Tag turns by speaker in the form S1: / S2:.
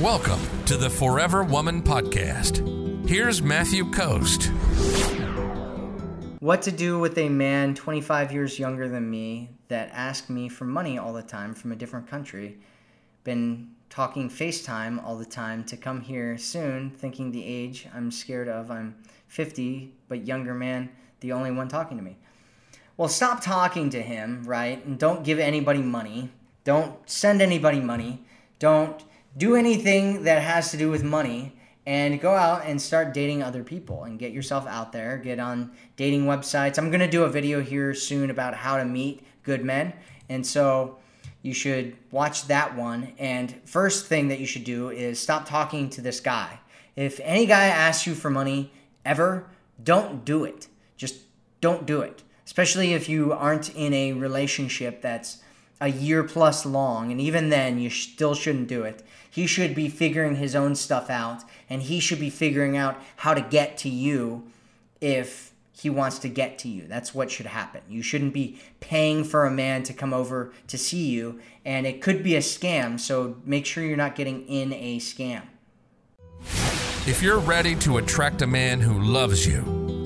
S1: Welcome to the Forever Woman Podcast. Here's Matthew Coast.
S2: What to do with a man 25 years younger than me that asked me for money all the time from a different country. Been talking FaceTime all the time to come here soon, thinking the age I'm scared of. I'm 50, but younger man, the only one talking to me. Well, stop talking to him, right? And don't give anybody money. Don't send anybody money. Don't do anything that has to do with money and go out and start dating other people and get yourself out there. Get on dating websites. I'm going to do a video here soon about how to meet good men. And so you should watch that one. And first thing that you should do is stop talking to this guy. If any guy asks you for money ever, don't do it. Just don't do it. Especially if you aren't in a relationship that's a year plus long. And even then, you still shouldn't do it. He should be figuring his own stuff out and he should be figuring out how to get to you if he wants to get to you. That's what should happen. You shouldn't be paying for a man to come over to see you, and it could be a scam, so make sure you're not getting in a scam.
S1: If you're ready to attract a man who loves you,